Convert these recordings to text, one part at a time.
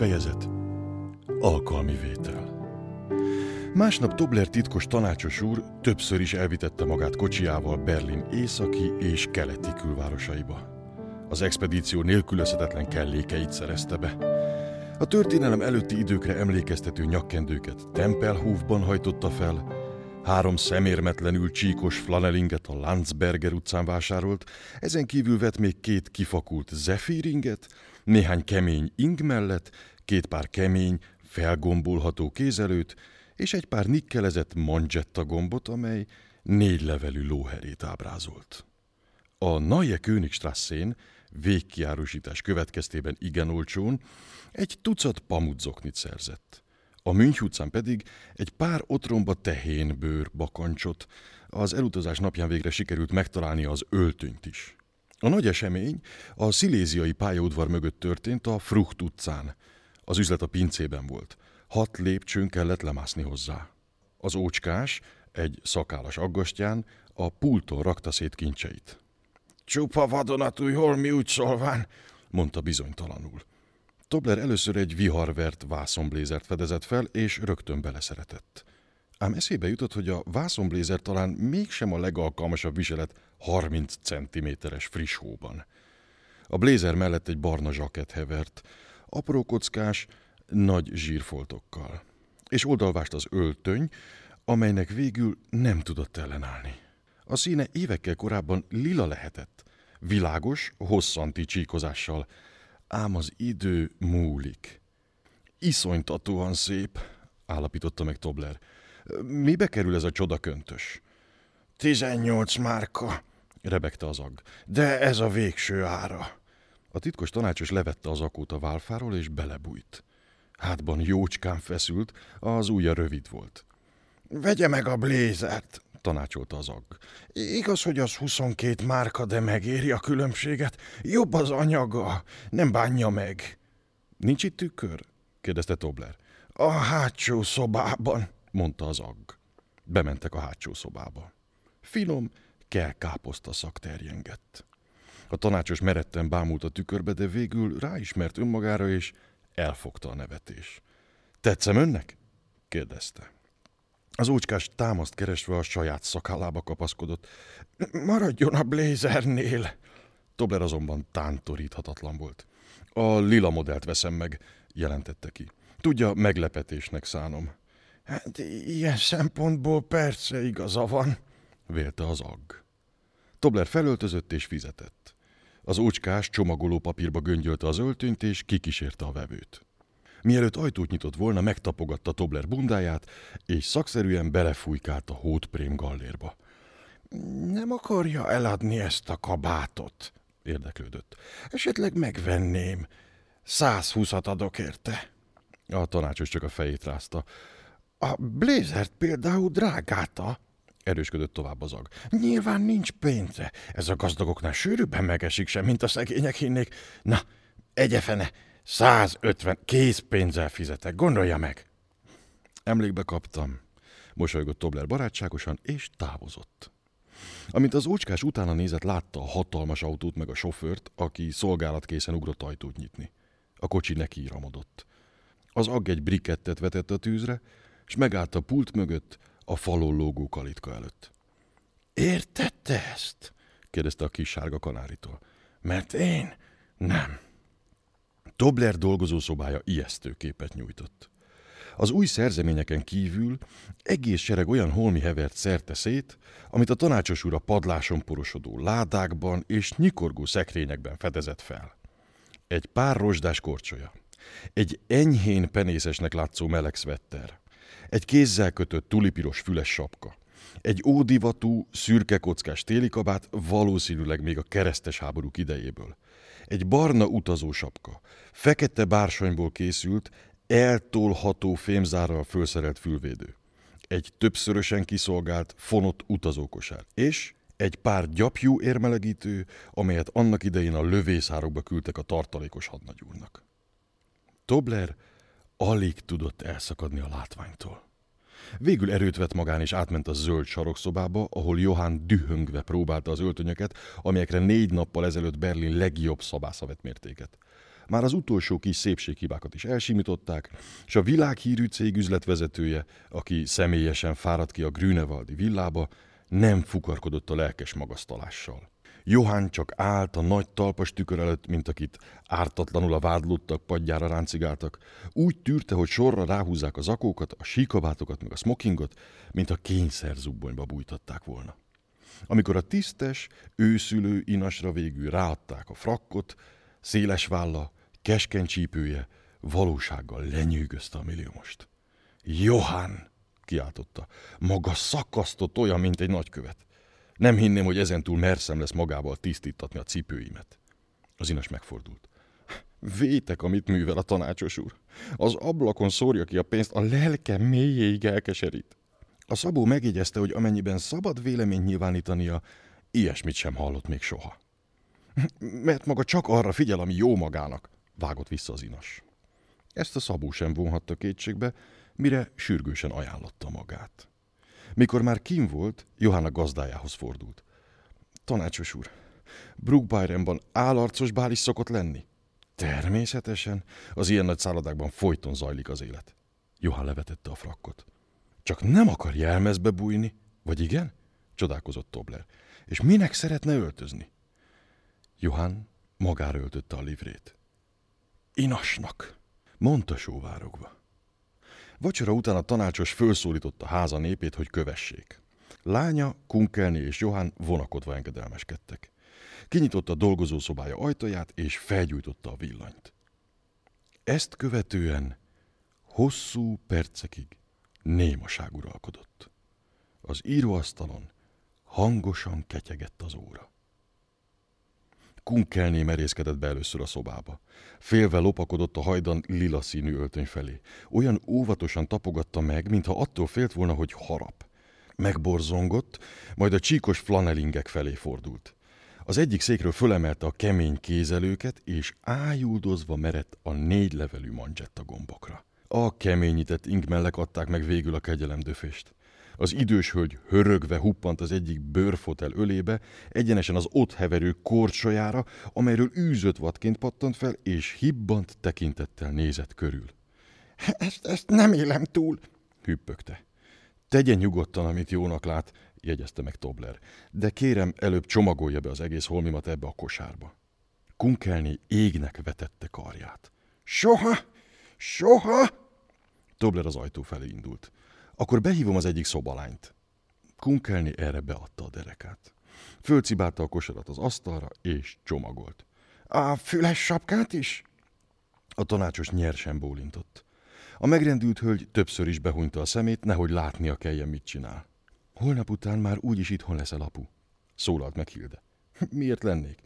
fejezet. Alkalmi vétel. Másnap Tobler titkos tanácsos úr többször is elvitette magát kocsiával Berlin északi és keleti külvárosaiba. Az expedíció nélkülözhetetlen kellékeit szerezte be. A történelem előtti időkre emlékeztető nyakkendőket Tempelhofban hajtotta fel, három szemérmetlenül csíkos flanelinget a Landsberger utcán vásárolt, ezen kívül vett még két kifakult zefiringet, néhány kemény ing mellett, két pár kemény, felgombolható kézelőt, és egy pár nikkelezett manzsetta gombot, amely négy levelű lóherét ábrázolt. A Neue Königstrasszén végkiárusítás következtében igen olcsón egy tucat pamutzoknit szerzett. A Münch utcán pedig egy pár otromba tehénbőr bakancsot, az elutazás napján végre sikerült megtalálni az öltönyt is. A nagy esemény a sziléziai pályaudvar mögött történt a Frucht utcán. Az üzlet a pincében volt. Hat lépcsőn kellett lemászni hozzá. Az ócskás, egy szakálas aggastyán, a pulton rakta szét kincseit. Csupa vadonatúj holmi úgy szólván, mondta bizonytalanul. Tobler először egy viharvert vászonblézert fedezett fel, és rögtön beleszeretett. Ám eszébe jutott, hogy a vászonblézer talán mégsem a legalkalmasabb viselet 30 cm-es friss hóban. A blézer mellett egy barna zsakett hevert, apró kockás, nagy zsírfoltokkal. És oldalvást az öltöny, amelynek végül nem tudott ellenállni. A színe évekkel korábban lila lehetett, világos, hosszanti csíkozással, ám az idő múlik. Iszonytatóan szép, állapította meg Tobler. Mibe kerül ez a csodaköntös? 18 márka, rebegte az ag. De ez a végső ára. A titkos tanácsos levette az akót a válfáról, és belebújt. Hátban jócskán feszült, az ujja rövid volt. Vegye meg a blézert, tanácsolta az ag. Igaz, hogy az 22 márka, de megéri a különbséget. Jobb az anyaga, nem bánja meg. Nincs itt tükör? kérdezte Tobler. A hátsó szobában, mondta az ag. Bementek a hátsó szobába. Finom, kell káposzta szak terjengett. A tanácsos meretten bámult a tükörbe, de végül ráismert önmagára, és elfogta a nevetés. Tetszem önnek? kérdezte. Az ócskás támaszt keresve a saját szakállába kapaszkodott. Maradjon a blézernél! Tobler azonban tántoríthatatlan volt. A lila modellt veszem meg, jelentette ki. Tudja, meglepetésnek szánom. Hát ilyen szempontból persze igaza van, vélte az agg. Tobler felöltözött és fizetett. Az ócskás csomagoló papírba göngyölte az öltönyt, és kikísérte a vevőt. Mielőtt ajtót nyitott volna, megtapogatta Tobler bundáját, és szakszerűen belefújkált a hótprém gallérba. Nem akarja eladni ezt a kabátot? érdeklődött. Esetleg megvenném. 120-at adok érte. A tanácsos csak a fejét rázta. A blézert például drágáta, erősködött tovább az ag. Nyilván nincs pénze. Ez a gazdagoknál sűrűbben megesik sem, mint a szegények hinnék. Na, egyefene, 150 készpénzzel fizetek, gondolja meg. Emlékbe kaptam, mosolygott Tobler barátságosan, és távozott. Amint az ócskás utána nézett, látta a hatalmas autót meg a sofőrt, aki szolgálatkészen ugrott ajtót nyitni. A kocsi neki iramodott. Az agg egy brikettet vetett a tűzre, és megállt a pult mögött, a falon lógó kalitka előtt. Értette ezt? kérdezte a kis sárga kanáritól. Mert én nem. Tobler dolgozószobája ijesztő képet nyújtott. Az új szerzeményeken kívül egész sereg olyan holmi hevert szerte szét, amit a tanácsos úr a padláson porosodó ládákban és nyikorgó szekrényekben fedezett fel. Egy pár rozsdás korcsolya, egy enyhén penészesnek látszó meleg szvetter, egy kézzel kötött tulipiros füles sapka, egy ódivatú, szürke kockás télikabát valószínűleg még a keresztes háborúk idejéből, egy barna utazósapka, fekete bársonyból készült, eltolható fémzárral fölszerelt fülvédő, egy többszörösen kiszolgált, fonott utazókosár, és egy pár gyapjú érmelegítő, amelyet annak idején a lövészárokba küldtek a tartalékos hadnagyúrnak. Tobler alig tudott elszakadni a látványtól. Végül erőt vett magán és átment a zöld sarokszobába, ahol Johann dühöngve próbálta az öltönyöket, amelyekre négy nappal ezelőtt Berlin legjobb szabásza vett mértéket. Már az utolsó kis szépséghibákat is elsimították, és a világhírű cég üzletvezetője, aki személyesen fáradt ki a Grünevaldi villába, nem fukarkodott a lelkes magasztalással. Johann csak állt a nagy talpas tükör előtt, mint akit ártatlanul a vádlottak padjára ráncigáltak. Úgy tűrte, hogy sorra ráhúzzák az akókat, a síkabátokat, meg a smokingot, mint a kényszerzubbonyba bújtatták volna. Amikor a tisztes, őszülő inasra végül ráadták a frakkot, széles válla, keskeny csípője valósággal lenyűgözte a milliómost. Johann! kiáltotta. Maga szakasztott olyan, mint egy nagykövet. Nem hinném, hogy ezentúl merszem lesz magával tisztítatni a cipőimet. Az inas megfordult. Vétek, amit művel a tanácsos úr. Az ablakon szórja ki a pénzt, a lelke mélyéig elkeserít. A szabó megjegyezte, hogy amennyiben szabad véleményt nyilvánítania, ilyesmit sem hallott még soha. Mert maga csak arra figyel, ami jó magának, vágott vissza az inas. Ezt a szabó sem vonhatta kétségbe, mire sürgősen ajánlotta magát. Mikor már kim volt, Johanna gazdájához fordult. Tanácsos úr, Brookbyronban állarcos bál is szokott lenni? Természetesen, az ilyen nagy szállodákban folyton zajlik az élet. Johann levetette a frakkot. Csak nem akar jelmezbe bújni? Vagy igen? Csodálkozott Tobler. És minek szeretne öltözni? Johann magára öltötte a livrét. Inasnak, mondta sóvárogva. Vacsora után a tanácsos fölszólította háza népét, hogy kövessék. Lánya, Kunkelni és Johann vonakodva engedelmeskedtek. Kinyitotta a dolgozószobája ajtaját, és felgyújtotta a villanyt. Ezt követően hosszú percekig némaság uralkodott. Az íróasztalon hangosan ketyegett az óra. Kunkelné merészkedett be először a szobába. Félve lopakodott a hajdan lila színű öltöny felé. Olyan óvatosan tapogatta meg, mintha attól félt volna, hogy harap. Megborzongott, majd a csíkos flanelingek felé fordult. Az egyik székről fölemelte a kemény kézelőket, és ájuldozva merett a négy levelű manzsetta gombokra. A keményített ingmellek adták meg végül a kegyelemdöfést. Az idős hölgy hörögve huppant az egyik bőrfotel ölébe, egyenesen az ott heverő korcsolyára, amelyről űzött vadként pattant fel, és hibbant tekintettel nézett körül. Ezt, ezt nem élem túl, hüppögte. Tegye nyugodtan, amit jónak lát, jegyezte meg Tobler, de kérem, előbb csomagolja be az egész holmimat ebbe a kosárba. Kunkelni égnek vetette karját. Soha! Soha! Tobler az ajtó felé indult. Akkor behívom az egyik szobalányt. Kunkelni erre beadta a derekát. Fölcibálta a kosarat az asztalra, és csomagolt. A füles sapkát is? A tanácsos nyersen bólintott. A megrendült hölgy többször is behunyta a szemét, nehogy látnia kelljen, mit csinál. Holnap után már úgyis itthon leszel, apu. Szólalt meg Hilde. Miért lennék?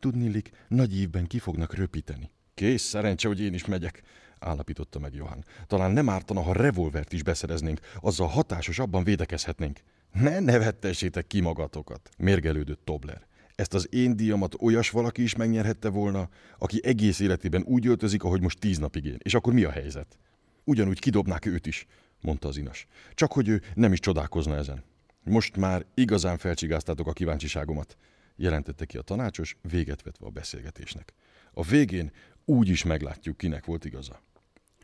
Tudnilik, nagy évben ki fognak röpíteni. Kész, szerencse, hogy én is megyek, állapította meg Johann. Talán nem ártana, ha revolvert is beszereznénk, azzal hatásosabban védekezhetnénk. Ne nevettessétek ki magatokat, mérgelődött Tobler. Ezt az én díjamat olyas valaki is megnyerhette volna, aki egész életében úgy öltözik, ahogy most tíz napig én. És akkor mi a helyzet? Ugyanúgy kidobnák őt is, mondta az inas. Csak hogy ő nem is csodálkozna ezen. Most már igazán felcsigáztátok a kíváncsiságomat, jelentette ki a tanácsos, véget vetve a beszélgetésnek. A végén úgy is meglátjuk, kinek volt igaza.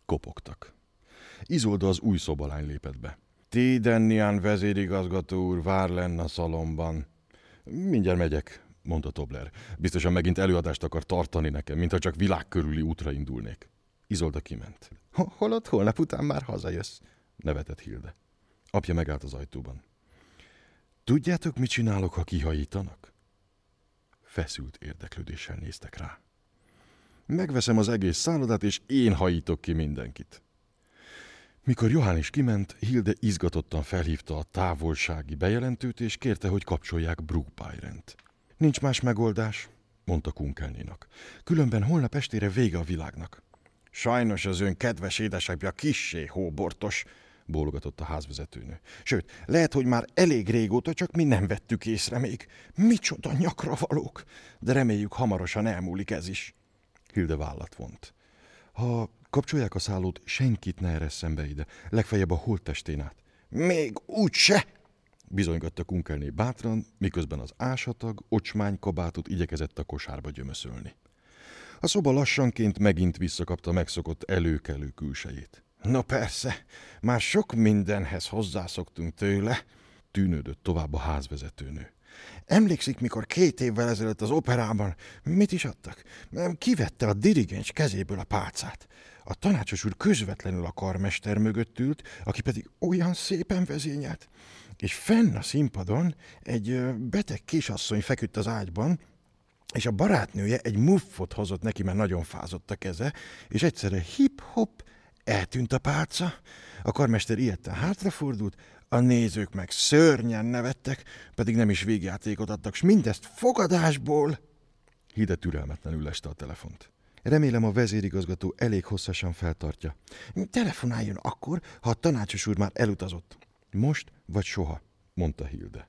Kopogtak. Izolda az új szobalány lépett be. Tédennián vezérigazgató úr vár lenne a szalomban. Mindjárt megyek, mondta Tobler. Biztosan megint előadást akar tartani nekem, mintha csak világ körüli útra indulnék. Izolda kiment. Holott holnap után már hazajössz, nevetett Hilde. Apja megállt az ajtóban. Tudjátok, mit csinálok, ha kihajítanak? Feszült érdeklődéssel néztek rá. Megveszem az egész szállodát, és én hajítok ki mindenkit. Mikor Johann is kiment, Hilde izgatottan felhívta a távolsági bejelentőt, és kérte, hogy kapcsolják Brookbyrent. Nincs más megoldás, mondta Kunkelnénak. Különben holnap estére vége a világnak. Sajnos az ön kedves édesapja kissé hóbortos, bólogatott a házvezetőnő. Sőt, lehet, hogy már elég régóta, csak mi nem vettük észre még. Micsoda nyakra valók, de reméljük hamarosan elmúlik ez is. Hilde vállat vont. Ha kapcsolják a szállót, senkit ne eresszen be ide, legfeljebb a holttestén át. Még úgyse! bizonygatta Kunkelné bátran, miközben az ásatag, ocsmány kabátot igyekezett a kosárba gyömöszölni. A szoba lassanként megint visszakapta megszokott előkelő külsejét. No persze, már sok mindenhez hozzászoktunk tőle, tűnődött tovább a házvezetőnő. Emlékszik, mikor két évvel ezelőtt az operában mit is adtak? Kivette a dirigens kezéből a pálcát. A tanácsos úr közvetlenül a karmester mögött ült, aki pedig olyan szépen vezényelt. És fenn a színpadon egy beteg kisasszony feküdt az ágyban, és a barátnője egy muffot hozott neki, mert nagyon fázott a keze, és egyszerre hip-hop, eltűnt a pálca, a karmester ilyetten hátrafordult, a nézők meg szörnyen nevettek, pedig nem is végjátékot adtak, s mindezt fogadásból. Hide türelmetlenül leste a telefont. Remélem a vezérigazgató elég hosszasan feltartja. Telefonáljon akkor, ha a tanácsos úr már elutazott. Most vagy soha, mondta Hilde.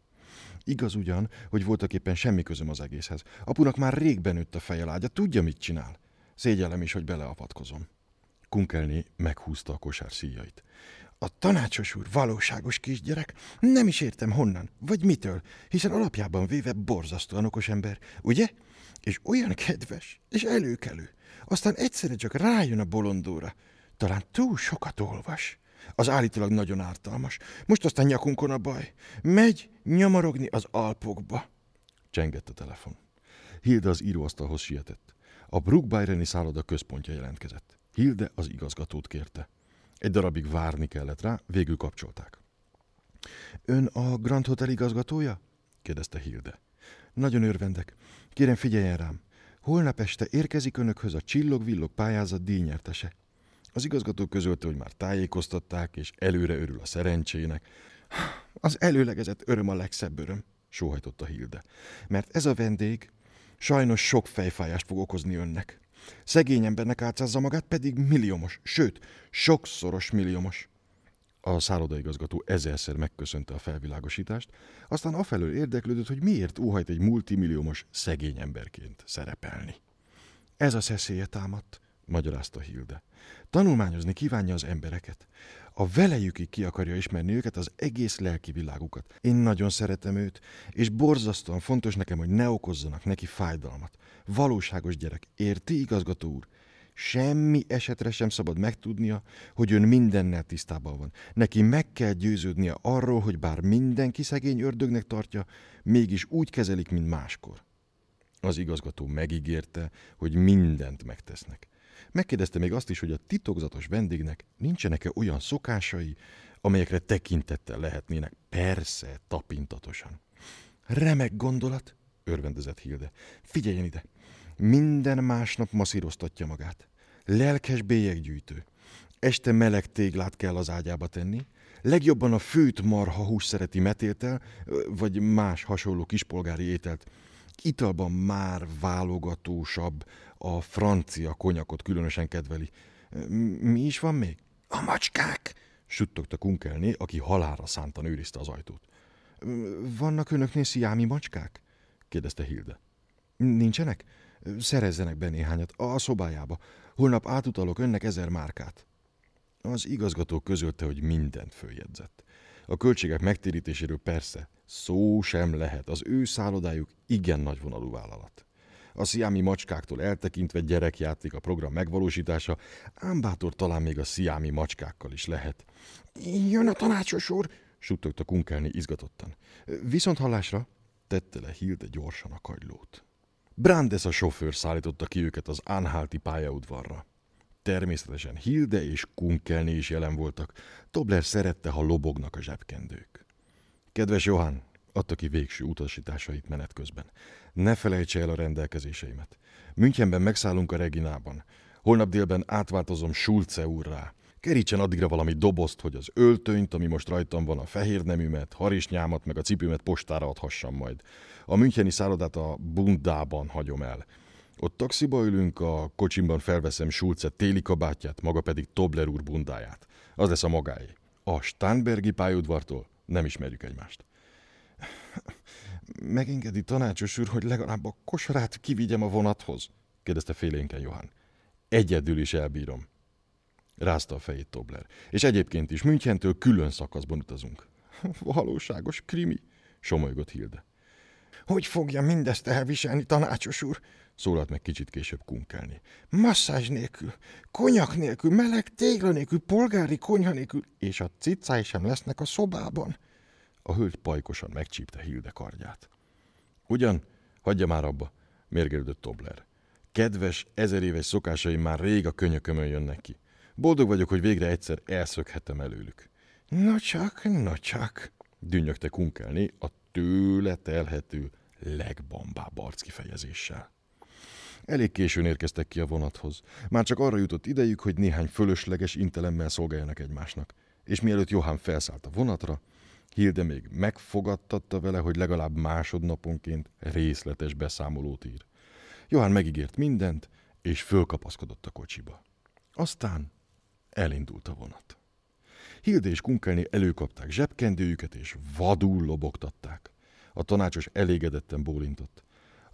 Igaz ugyan, hogy voltak éppen semmi közöm az egészhez. Apunak már rég benőtt a feje lágya, tudja, mit csinál. Szégyellem is, hogy beleavatkozom. Kunkelné meghúzta a kosár szíjait. A tanácsos úr valóságos kisgyerek? Nem is értem honnan, vagy mitől, hiszen alapjában véve borzasztóan okos ember, ugye? És olyan kedves, és előkelő. Aztán egyszerre csak rájön a bolondóra. Talán túl sokat olvas. Az állítólag nagyon ártalmas. Most aztán nyakunkon a baj. Megy nyomorogni az Alpokba. Csengett a telefon. Hilde az íróasztalhoz sietett. A Brook szálloda központja jelentkezett. Hilde az igazgatót kérte. Egy darabig várni kellett rá, végül kapcsolták. Ön a Grand Hotel igazgatója? kérdezte Hilde. Nagyon örvendek. Kérem figyeljen rám. Holnap este érkezik önökhöz a Csillog-villog pályázat díjnyertese. Az igazgató közölte, hogy már tájékoztatták, és előre örül a szerencsének. Az előlegezett öröm a legszebb öröm, sóhajtotta Hilde. Mert ez a vendég sajnos sok fejfájást fog okozni önnek. Szegény embernek átszázza magát, pedig milliómos, sőt, sokszoros milliómos. A szállodaigazgató ezerszer megköszönte a felvilágosítást, aztán afelől érdeklődött, hogy miért óhajt egy multimilliómos szegény emberként szerepelni. Ez a szeszélye támadt, magyarázta Hilde. Tanulmányozni kívánja az embereket. A velejükig ki akarja ismerni őket, az egész lelki világukat. Én nagyon szeretem őt, és borzasztóan fontos nekem, hogy ne okozzanak neki fájdalmat. Valóságos gyerek, érti, igazgató úr? Semmi esetre sem szabad megtudnia, hogy ön mindennel tisztában van. Neki meg kell győződnie arról, hogy bár mindenki szegény ördögnek tartja, mégis úgy kezelik, mint máskor. Az igazgató megígérte, hogy mindent megtesznek. Megkérdezte még azt is, hogy a titokzatos vendégnek nincsenek-e olyan szokásai, amelyekre tekintettel lehetnének, persze, tapintatosan. Remek gondolat, örvendezett Hilde. Figyeljen ide! Minden másnap masszíroztatja magát. Lelkes bélyeggyűjtő. Este meleg téglát kell az ágyába tenni, legjobban a főt marha hús szereti metéltel, vagy más hasonló kispolgári ételt. Italban már válogatósabb, a francia konyakot különösen kedveli. Mi is van még? A macskák! suttogta Kunkelné, aki halára szántan őrizte az ajtót. Vannak önöknél sziámi macskák? kérdezte Hilde. Nincsenek? Szerezzenek be néhányat a szobájába. Holnap átutalok önnek ezer márkát. Az igazgató közölte, hogy mindent följegyzett. A költségek megtérítéséről persze szó sem lehet. Az ő szállodájuk igen nagyvonalú vállalat. A sziámi macskáktól eltekintve gyerekjáték a program megvalósítása, ám bátor talán még a sziámi macskákkal is lehet. Jön a tanácsos úr, suttogta kunkelni izgatottan. Viszont hallásra tette le Hilde gyorsan a kagylót. Brandes a sofőr szállította ki őket az Anhalti pályaudvarra. Természetesen Hilde és Kunkelni is jelen voltak. Tobler szerette, ha lobognak a zsebkendők. Kedves Johann, adta ki végső utasításait menet közben. Ne felejtse el a rendelkezéseimet. Münchenben megszállunk a Reginában. Holnap délben átváltozom Schulze úrrá. Kerítsen addigra valami dobozt, hogy az öltönyt, ami most rajtam van, a fehér neműmet, harisnyámat, meg a cipőmet postára adhassam majd. A müncheni szállodát a Bundában hagyom el. Ott taxiba ülünk, a kocsimban felveszem Schulze téli kabátját, maga pedig Tobler úr bundáját. Az lesz a magáé. A Stánbergi pályaudvartól nem ismerjük egymást. Megengedi tanácsos úr, hogy legalább a kosarát kivigyem a vonathoz? kérdezte félénken Johann. Egyedül is elbírom. Rázta a fejét Tobler. És egyébként is Münchentől külön szakaszban utazunk. Valóságos krimi, somolygott Hilde. Hogy fogja mindezt elviselni, tanácsos úr? Szólalt meg kicsit később kunkelni. Masszázs nélkül, konyak nélkül, meleg tégla nélkül, polgári konyha nélkül, és a cicái sem lesznek a szobában. A hölgy pajkosan megcsípte Hilde kardját. Ugyan, hagyja már abba, mérgelődött Tobler. Kedves, ezer éves szokásaim már rég a könyökömön jönnek ki. Boldog vagyok, hogy végre egyszer elszökhetem előlük. No csak, no csak, dünnyögte kunkelni a tőle telhető legbambább arckifejezéssel. Elég későn érkeztek ki a vonathoz. Már csak arra jutott idejük, hogy néhány fölösleges intelemmel szolgáljanak egymásnak. És mielőtt Johann felszállt a vonatra, Hilde még megfogadtatta vele, hogy legalább másodnaponként részletes beszámolót ír. Johann megígért mindent, és fölkapaszkodott a kocsiba. Aztán elindult a vonat. Hilde és Kunkelni előkapták zsebkendőjüket, és vadul lobogtatták. A tanácsos elégedetten bólintott.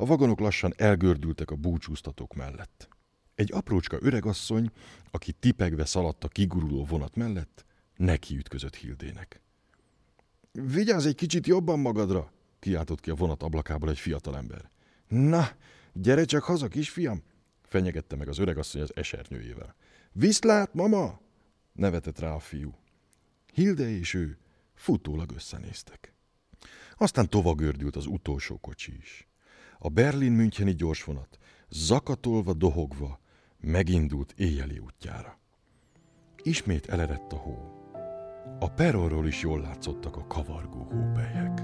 A vagonok lassan elgördültek a búcsúztatók mellett. Egy aprócska öregasszony, aki tipegve szaladt a kiguruló vonat mellett, neki ütközött Hildének. Vigyázz egy kicsit jobban magadra, kiáltott ki a vonat ablakából egy fiatalember. Na, gyere csak haza, kisfiam, fenyegette meg az öregasszony az esernyőjével. Viszlát, mama! nevetett rá a fiú. Hilde és ő futólag összenéztek. Aztán tovagördült az utolsó kocsi is. A Berlin-Müncheni gyorsvonat, zakatolva, dohogva, megindult éjjeli útjára. Ismét elerett a hó. A peronról is jól látszottak a kavargó hópelyek.